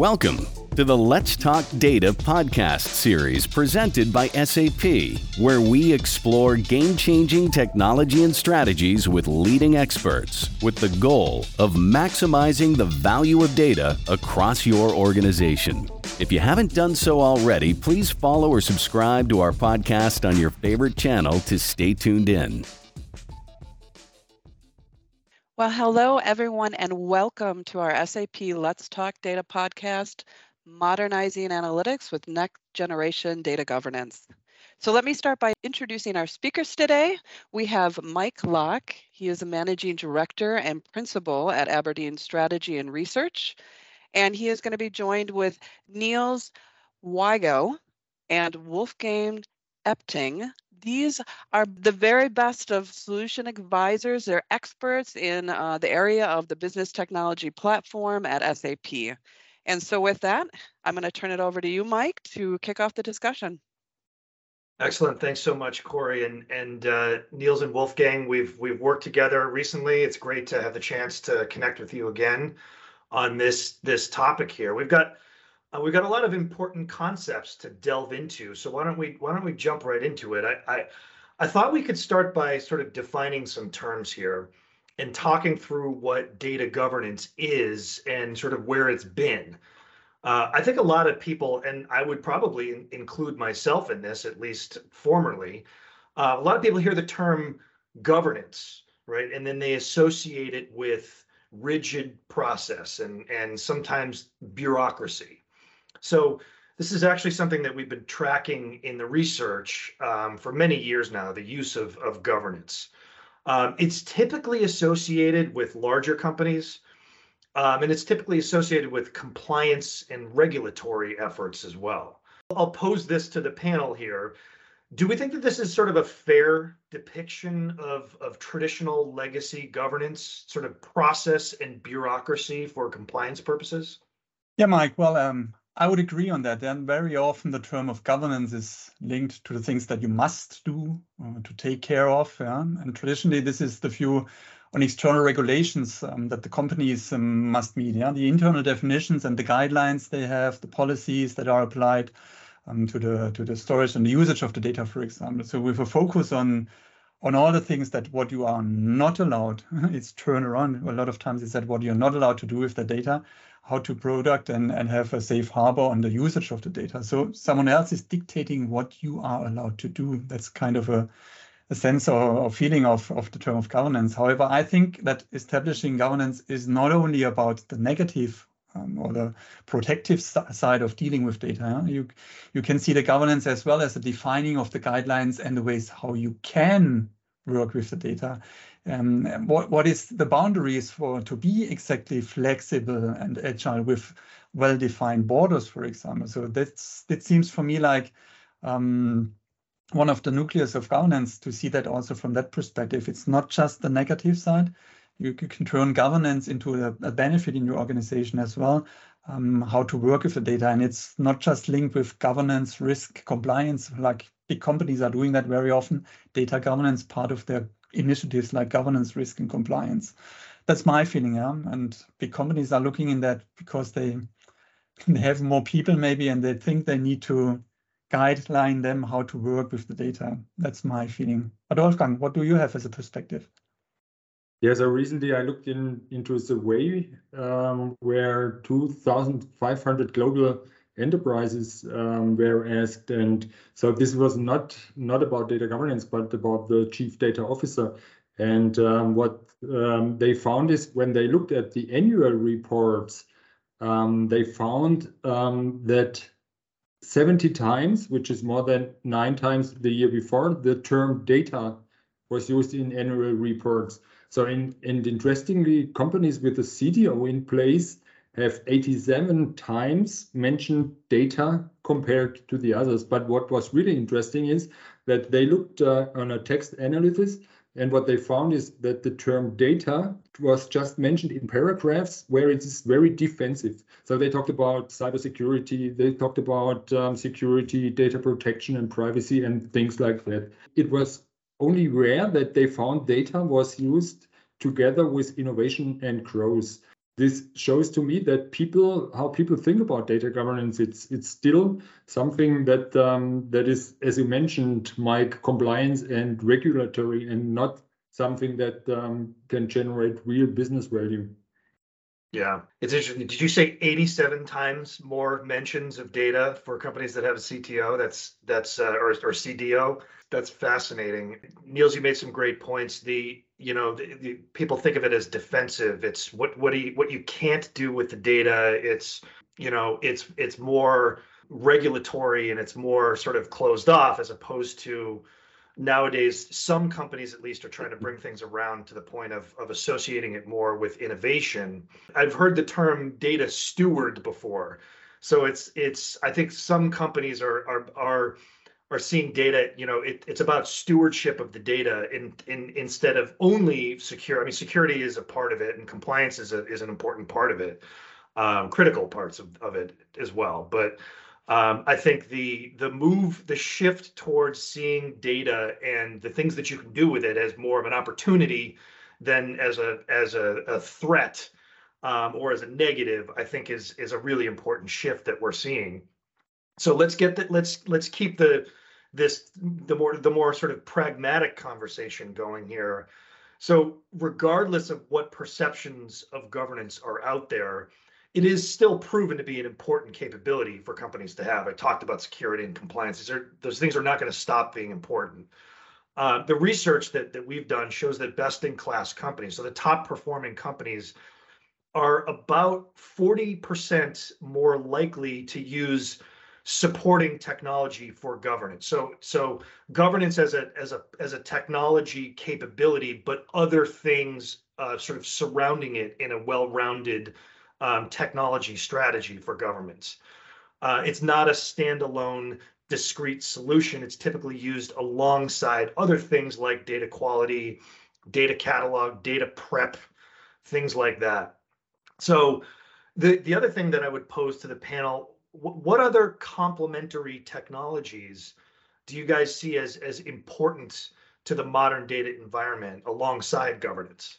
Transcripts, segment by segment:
Welcome to the Let's Talk Data podcast series presented by SAP, where we explore game changing technology and strategies with leading experts with the goal of maximizing the value of data across your organization. If you haven't done so already, please follow or subscribe to our podcast on your favorite channel to stay tuned in. Well, hello, everyone, and welcome to our SAP Let's Talk Data podcast, Modernizing Analytics with Next Generation Data Governance. So let me start by introducing our speakers today. We have Mike Lock. He is a managing director and principal at Aberdeen Strategy and Research. And he is going to be joined with Niels Weigel and Wolfgang Epting these are the very best of solution advisors. They're experts in uh, the area of the business technology platform at SAP. And so with that, I'm going to turn it over to you, Mike, to kick off the discussion. Excellent. Thanks so much, Corey and and uh, Niels and Wolfgang. We've we've worked together recently. It's great to have the chance to connect with you again on this this topic here. We've got uh, we've got a lot of important concepts to delve into. So why don't we why don't we jump right into it? I, I I thought we could start by sort of defining some terms here and talking through what data governance is and sort of where it's been. Uh, I think a lot of people, and I would probably in, include myself in this, at least formerly, uh, a lot of people hear the term governance, right? And then they associate it with rigid process and, and sometimes bureaucracy. So this is actually something that we've been tracking in the research um, for many years now, the use of, of governance. Um, it's typically associated with larger companies, um, and it's typically associated with compliance and regulatory efforts as well. I'll pose this to the panel here. Do we think that this is sort of a fair depiction of, of traditional legacy governance, sort of process and bureaucracy for compliance purposes? Yeah, Mike. Well, um, I would agree on that. And very often the term of governance is linked to the things that you must do uh, to take care of. Yeah? And traditionally, this is the view on external regulations um, that the companies um, must meet. Yeah? The internal definitions and the guidelines they have, the policies that are applied um, to the to the storage and the usage of the data, for example. So with a focus on on all the things that what you are not allowed, it's turn around. A lot of times it's that what you're not allowed to do with the data how to product and, and have a safe harbor on the usage of the data. So someone else is dictating what you are allowed to do. That's kind of a, a sense or, or feeling of, of the term of governance. However, I think that establishing governance is not only about the negative um, or the protective side of dealing with data. You you can see the governance as well as the defining of the guidelines and the ways how you can work with the data um, what what is the boundaries for to be exactly flexible and agile with well-defined borders, for example. So that's that seems for me like um, one of the nucleus of governance to see that also from that perspective. It's not just the negative side. You, you can turn governance into a, a, benefit in your organization as well. Um, how to work with the data, and it's not just linked with governance, risk, compliance. Like big companies are doing that very often. Data governance part of their initiatives like governance, risk, and compliance. That's my feeling, yeah. And big companies are looking in that because they they have more people maybe, and they think they need to guideline them how to work with the data. That's my feeling. But Wolfgang, what do you have as a perspective? Yeah, so recently I looked in into Survey um, where 2,500 global enterprises um, were asked. And so this was not not about data governance, but about the chief data officer. And um, what um, they found is when they looked at the annual reports, um, they found um, that 70 times, which is more than nine times the year before, the term data was used in annual reports. So, in, and interestingly, companies with a CDO in place have 87 times mentioned data compared to the others. But what was really interesting is that they looked uh, on a text analysis, and what they found is that the term data was just mentioned in paragraphs where it is very defensive. So they talked about cybersecurity, they talked about um, security, data protection, and privacy, and things like that. It was only rare that they found data was used together with innovation and growth this shows to me that people how people think about data governance it's it's still something that um, that is as you mentioned mike compliance and regulatory and not something that um, can generate real business value yeah, it's interesting. Did you say 87 times more mentions of data for companies that have a CTO? That's that's uh, or or CDO. That's fascinating. Niels, you made some great points. The you know the, the, people think of it as defensive. It's what what do you, what you can't do with the data. It's you know it's it's more regulatory and it's more sort of closed off as opposed to nowadays some companies at least are trying to bring things around to the point of, of associating it more with innovation. I've heard the term data steward before. So it's it's i think some companies are are are are seeing data you know it, it's about stewardship of the data in, in instead of only secure i mean security is a part of it and compliance is a, is an important part of it um, critical parts of, of it as well. But um, I think the the move, the shift towards seeing data and the things that you can do with it as more of an opportunity than as a as a, a threat um, or as a negative, I think is is a really important shift that we're seeing. So let's get that. Let's let's keep the this the more the more sort of pragmatic conversation going here. So regardless of what perceptions of governance are out there, it is still proven to be an important capability for companies to have. I talked about security and compliance. These are, those things are not going to stop being important. Uh, the research that, that we've done shows that best in class companies, so the top performing companies, are about 40% more likely to use supporting technology for governance. So so governance as a as a as a technology capability, but other things uh, sort of surrounding it in a well-rounded um, technology strategy for governments. Uh, it's not a standalone discrete solution. It's typically used alongside other things like data quality, data catalog, data prep, things like that. So the, the other thing that I would pose to the panel, what other complementary technologies do you guys see as, as important to the modern data environment alongside governance?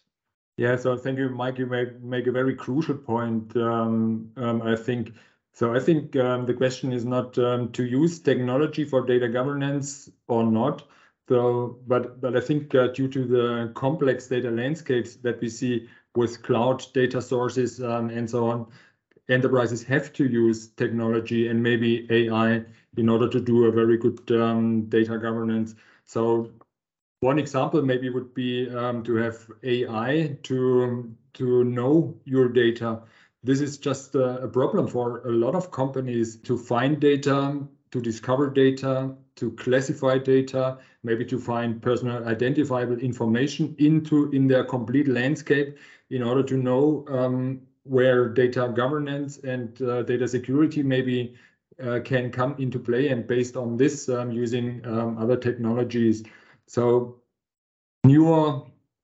Yeah, so thank you, Mike. You make, make a very crucial point. Um, um, I think so. I think um, the question is not um, to use technology for data governance or not. So, but but I think uh, due to the complex data landscapes that we see with cloud data sources um, and so on, enterprises have to use technology and maybe AI in order to do a very good um, data governance. So one example maybe would be um, to have AI to to know your data. This is just a, a problem for a lot of companies to find data, to discover data, to classify data, maybe to find personal identifiable information into in their complete landscape in order to know um, where data governance and uh, data security maybe uh, can come into play and based on this um, using um, other technologies so newer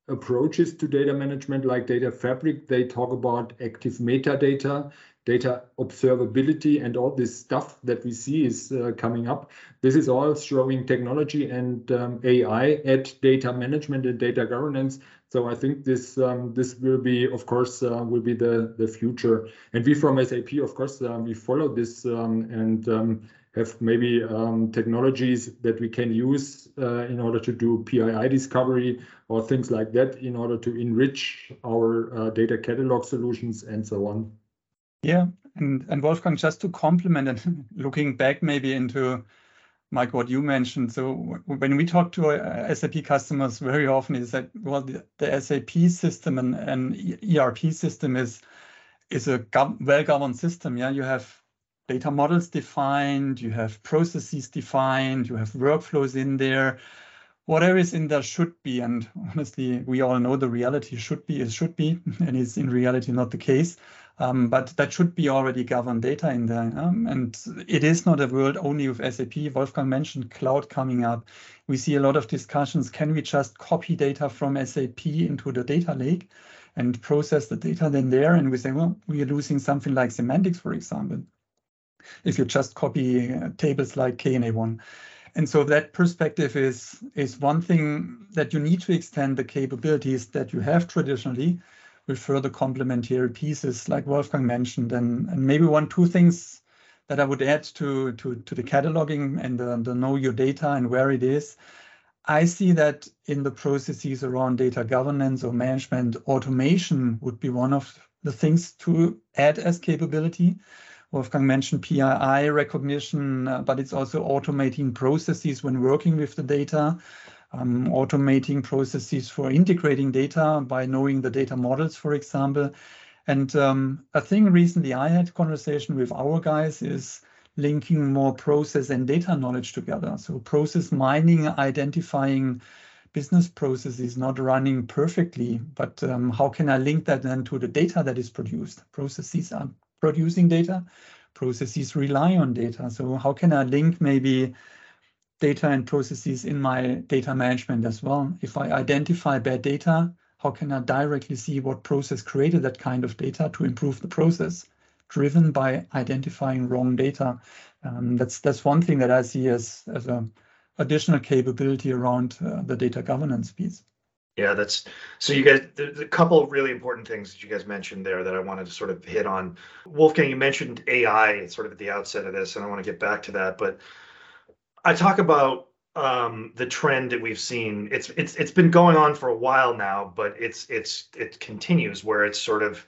approaches to data management like data fabric they talk about active metadata data observability and all this stuff that we see is uh, coming up. This is all showing technology and um, ai at data management and data governance. So i think this um, this will be of course uh, will be the the future. And we from sap of course uh, we follow this um, and um, have maybe um, technologies that we can use uh, in order to do PII discovery or things like that in order to enrich our uh, data catalog solutions and so on. Yeah, and, and Wolfgang, just to complement and looking back maybe into Mike, what you mentioned. So when we talk to uh, SAP customers, very often is that well, the, the SAP system and an ERP system is is a well-governed system. Yeah, you have data models defined, you have processes defined, you have workflows in there. Whatever is in there should be, and honestly, we all know the reality should be is should be, and it's in reality not the case. Um, but that should be already governed data in there. Um, and it is not a world only with SAP. Wolfgang mentioned cloud coming up. We see a lot of discussions. Can we just copy data from SAP into the data lake and process the data then there? And we say, well, we are losing something like semantics, for example if you just copy tables like KNA1. And so that perspective is, is one thing that you need to extend the capabilities that you have traditionally, with further complementary pieces like Wolfgang mentioned. And, and maybe one, two things that I would add to, to, to the cataloging and the, the know your data and where it is. I see that in the processes around data governance or management, automation would be one of the things to add as capability. Wolfgang mentioned PII recognition, uh, but it's also automating processes when working with the data, um, automating processes for integrating data by knowing the data models, for example. And um, a thing recently I had conversation with our guys is linking more process and data knowledge together. So process mining, identifying business processes not running perfectly, but um, how can I link that then to the data that is produced? Processes are producing data, processes rely on data. So how can I link maybe data and processes in my data management as well? If I identify bad data, how can I directly see what process created that kind of data to improve the process? driven by identifying wrong data. Um, that's that's one thing that I see as as a additional capability around uh, the data governance piece. Yeah, that's so you guys. There's a couple of really important things that you guys mentioned there that I wanted to sort of hit on. Wolfgang, you mentioned AI sort of at the outset of this, and I want to get back to that. But I talk about um, the trend that we've seen. It's it's it's been going on for a while now, but it's it's it continues where it's sort of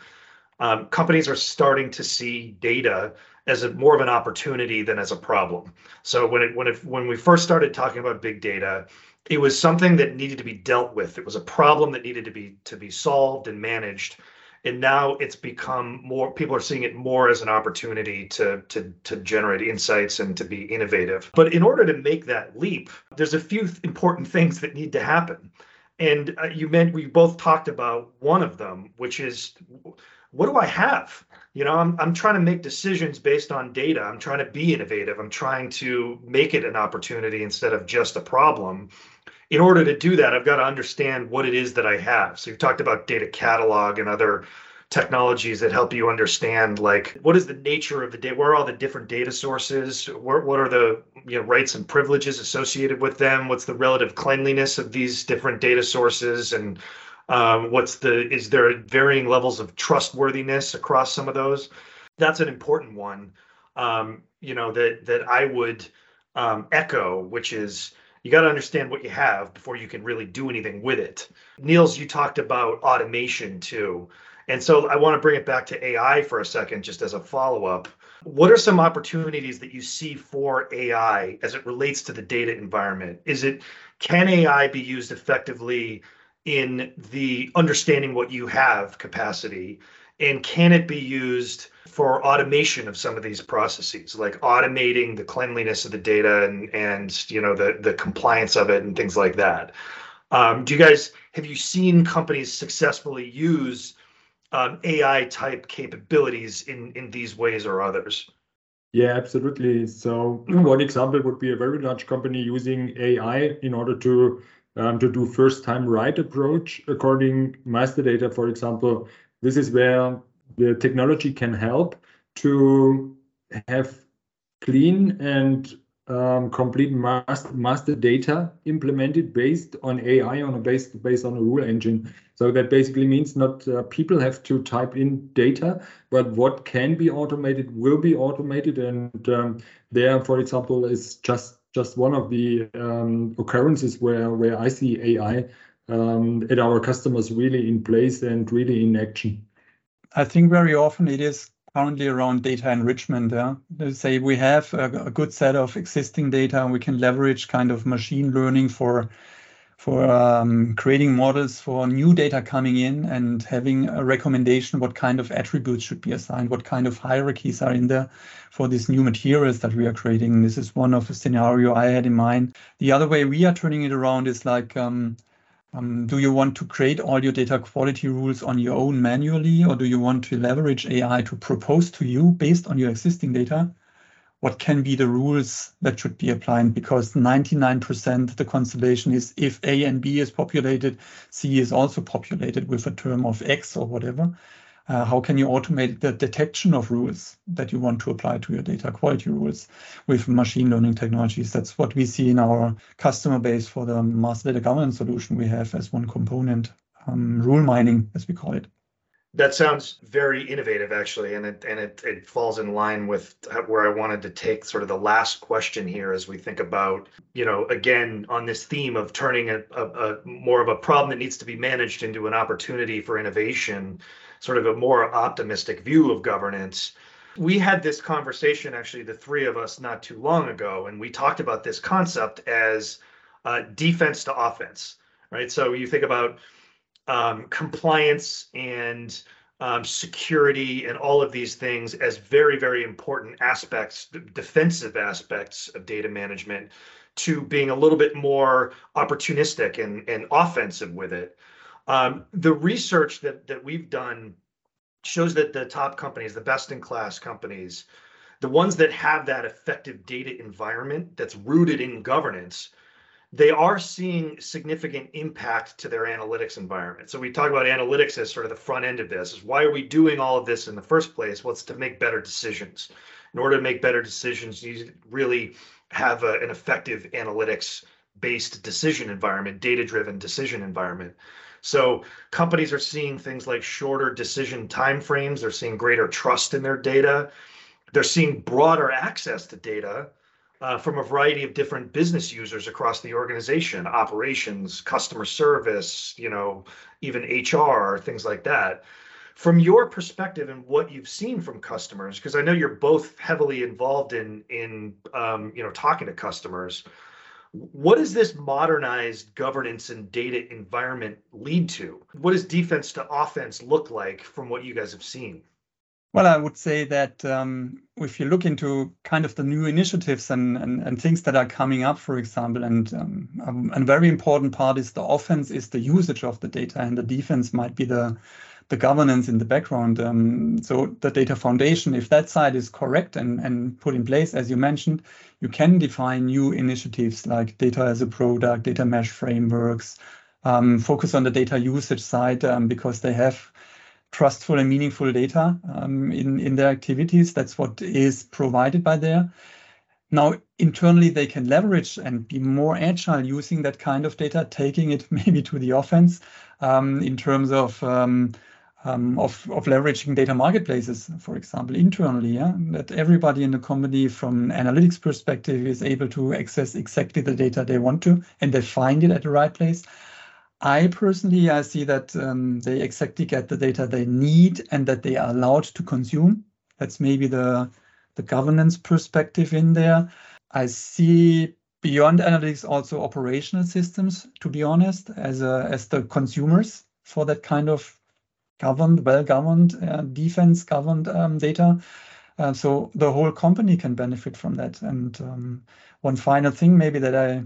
um, companies are starting to see data as a, more of an opportunity than as a problem. So when it when it when we first started talking about big data, it was something that needed to be dealt with. It was a problem that needed to be to be solved and managed. And now it's become more people are seeing it more as an opportunity to to to generate insights and to be innovative. But in order to make that leap, there's a few th- important things that need to happen. And uh, you meant we both talked about one of them, which is what do I have? You know, I'm, I'm trying to make decisions based on data. I'm trying to be innovative. I'm trying to make it an opportunity instead of just a problem. In order to do that, I've got to understand what it is that I have. So you've talked about data catalog and other technologies that help you understand like what is the nature of the data where are all the different data sources where, what are the you know rights and privileges associated with them what's the relative cleanliness of these different data sources and um, what's the is there varying levels of trustworthiness across some of those? That's an important one. Um, you know that that I would um, echo, which is you got to understand what you have before you can really do anything with it. Niels, you talked about automation too. And so I want to bring it back to AI for a second, just as a follow up. What are some opportunities that you see for AI as it relates to the data environment? Is it can AI be used effectively in the understanding what you have capacity and can it be used for automation of some of these processes like automating the cleanliness of the data and and you know the the compliance of it and things like that um, do you guys have you seen companies successfully use um, ai type capabilities in in these ways or others yeah, absolutely. So one example would be a very large company using AI in order to um, to do first time right approach according master data, for example. This is where the technology can help to have clean and um, complete master, master data implemented based on AI on a based based on a rule engine. So that basically means not uh, people have to type in data, but what can be automated will be automated. And um, there, for example, is just just one of the um, occurrences where where I see AI um, at our customers really in place and really in action. I think very often it is currently around data enrichment. Yeah? Say we have a, a, good set of existing data and we can leverage kind of machine learning for for um, creating models for new data coming in and having a recommendation what kind of attributes should be assigned, what kind of hierarchies are in there for these new materials that we are creating. This is one of the scenario I had in mind. The other way we are turning it around is like, um, um, do you want to create all your data quality rules on your own manually, or do you want to leverage AI to propose to you based on your existing data? What can be the rules that should be applied because 99% the constellation is if A and B is populated, C is also populated with a term of X or whatever. Uh, how can you automate the detection of rules that you want to apply to your data quality rules with machine learning technologies? That's what we see in our customer base for the master data governance solution we have as one component, um, rule mining, as we call it. That sounds very innovative, actually, and it and it, it falls in line with where I wanted to take sort of the last question here as we think about, you know, again on this theme of turning a, a, a more of a problem that needs to be managed into an opportunity for innovation, sort of a more optimistic view of governance. We had this conversation, actually, the three of us, not too long ago, and we talked about this concept as uh, defense to offense, right? So you think about um, compliance and um, security and all of these things as very, very important aspects, defensive aspects of data management, to being a little bit more opportunistic and, and offensive with it. Um, the research that that we've done shows that the top companies, the best in class companies, the ones that have that effective data environment that's rooted in governance, they are seeing significant impact to their analytics environment. So we talk about analytics as sort of the front end of this. Is why are we doing all of this in the first place? Well, it's to make better decisions. In order to make better decisions, you really have a, an effective analytics based decision environment, data driven decision environment. So companies are seeing things like shorter decision timeframes. They're seeing greater trust in their data. They're seeing broader access to data uh, from a variety of different business users across the organization, operations, customer service, you know, even HR, things like that. From your perspective and what you've seen from customers, because I know you're both heavily involved in in um, you know talking to customers, what does this modernized governance and data environment lead to? What does defense to offense look like from what you guys have seen? Well, I would say that um, if you look into kind of the new initiatives and, and, and things that are coming up, for example, and um, um, a very important part is the offense is the usage of the data, and the defense might be the the governance in the background. Um, so the data foundation, if that side is correct and, and put in place, as you mentioned, you can define new initiatives like data as a product, data mesh frameworks, um, focus on the data usage side um, because they have trustful and meaningful data um, in, in their activities. That's what is provided by there. Now, internally, they can leverage and be more agile using that kind of data, taking it maybe to the offense um, in terms of, um, um, of, of leveraging data marketplaces, for example, internally. Yeah? That everybody in the company, from analytics perspective, is able to access exactly the data they want to, and they find it at the right place. I personally, I see that um, they exactly get the data they need and that they are allowed to consume. That's maybe the the governance perspective in there. I see beyond analytics also operational systems, to be honest, as a, as the consumers for that kind of governed, well-governed, uh, defense-governed um, data. Uh, so the whole company can benefit from that. And um, one final thing, maybe that I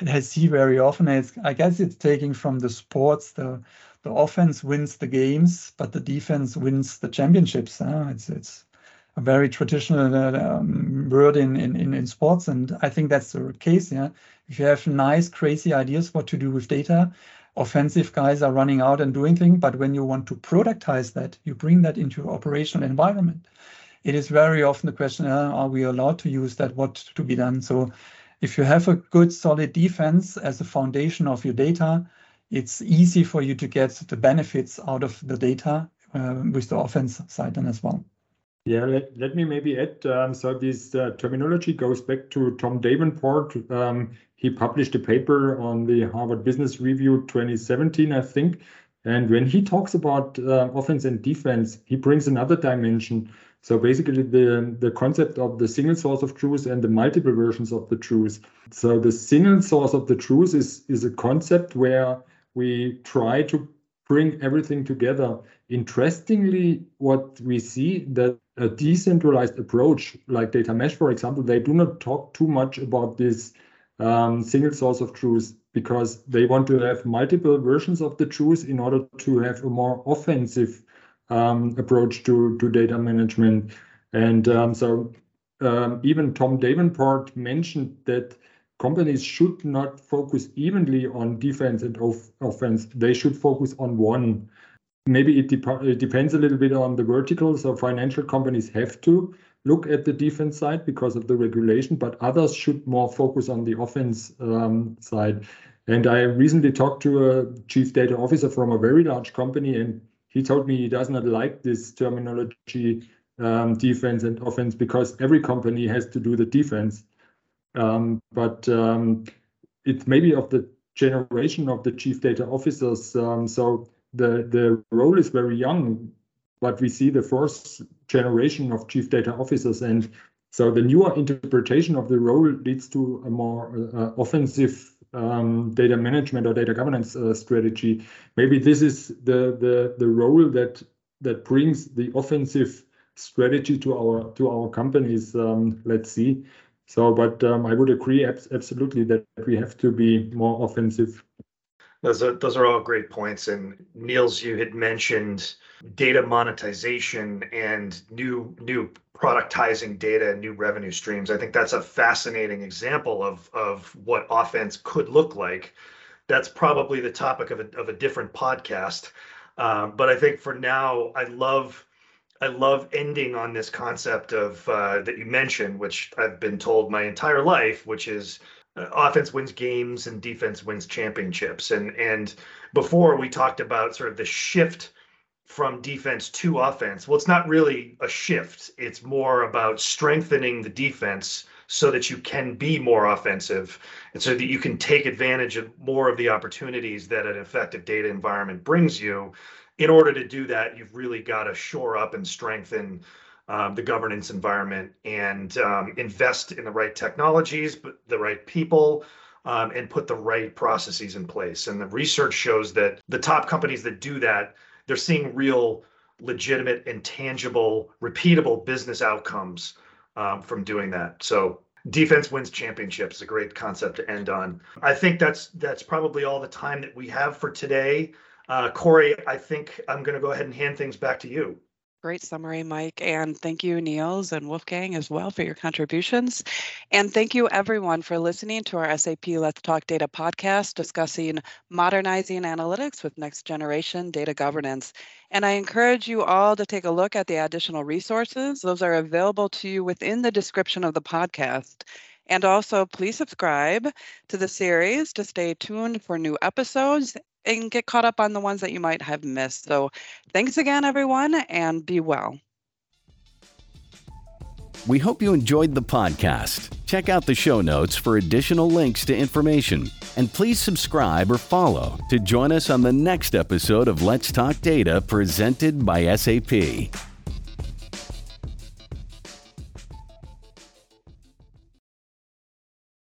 that I see very often I guess it's taking from the sports the the offense wins the games, but the defense wins the championships. Huh? It's it's a very traditional um, word in, in in sports, and I think that's the case. Yeah, if you have nice, crazy ideas what to do with data, offensive guys are running out and doing things. But when you want to productize that, you bring that into operational environment. It is very often the question: uh, Are we allowed to use that? What to be done? So if you have a good solid defense as a foundation of your data, it's easy for you to get the benefits out of the data uh, with the offense side then as well. Yeah, let, let me maybe add. Um, so this uh, terminology goes back to Tom Davenport. Um, he published a paper on the Harvard Business Review 2017, I think. And when he talks about uh, offense and defense, he brings another dimension. So basically the, the concept of the single source of truth and the multiple versions of the truth. So the single source of the truth is, is a concept where we try to bring everything together. Interestingly, what we see that a decentralized approach like data mesh, for example, they do not talk too much about this um, single source of truth because they want to have multiple versions of the truth in order to have a more offensive um, approach to, to data management. And um, so um, even Tom Davenport mentioned that companies should not focus evenly on defense and off- offense. They should focus on one. Maybe it, it depends a little bit on the vertical. So financial companies have to look at the defense side because of the regulation, but others should more focus on the offense um, side. And I recently talked to a chief data officer from a very large company, and he told me he does not like this terminology um, defense and offense because every company has to do the defense. Um, but um, it's maybe of the generation of the chief data officers. Um, so the the role is very young, but we see the first generation of chief data officers, and so the newer interpretation of the role leads to a more uh, offensive um, data management or data governance uh, strategy. Maybe this is the the the role that that brings the offensive strategy to our to our companies. Um, let's see. So, but um, I would agree absolutely that we have to be more offensive. Those are those are all great points. And Niels, you had mentioned data monetization and new new productizing data and new revenue streams. I think that's a fascinating example of of what offense could look like. That's probably the topic of a of a different podcast. Um, but I think for now, I love I love ending on this concept of uh, that you mentioned, which I've been told my entire life, which is uh, offense wins games and defense wins championships. And and before we talked about sort of the shift from defense to offense. Well, it's not really a shift. It's more about strengthening the defense so that you can be more offensive and so that you can take advantage of more of the opportunities that an effective data environment brings you in order to do that, you've really got to shore up and strengthen um, the governance environment and um, invest in the right technologies, but the right people, um, and put the right processes in place. And the research shows that the top companies that do that, they're seeing real, legitimate, and tangible, repeatable business outcomes um, from doing that. So defense wins championships is a great concept to end on. I think that's that's probably all the time that we have for today. Uh, Corey, I think I'm going to go ahead and hand things back to you. Great summary, Mike. And thank you, Niels and Wolfgang, as well, for your contributions. And thank you, everyone, for listening to our SAP Let's Talk Data podcast discussing modernizing analytics with next generation data governance. And I encourage you all to take a look at the additional resources. Those are available to you within the description of the podcast. And also, please subscribe to the series to stay tuned for new episodes and get caught up on the ones that you might have missed. So thanks again, everyone, and be well. We hope you enjoyed the podcast. Check out the show notes for additional links to information. And please subscribe or follow to join us on the next episode of Let's Talk Data presented by SAP.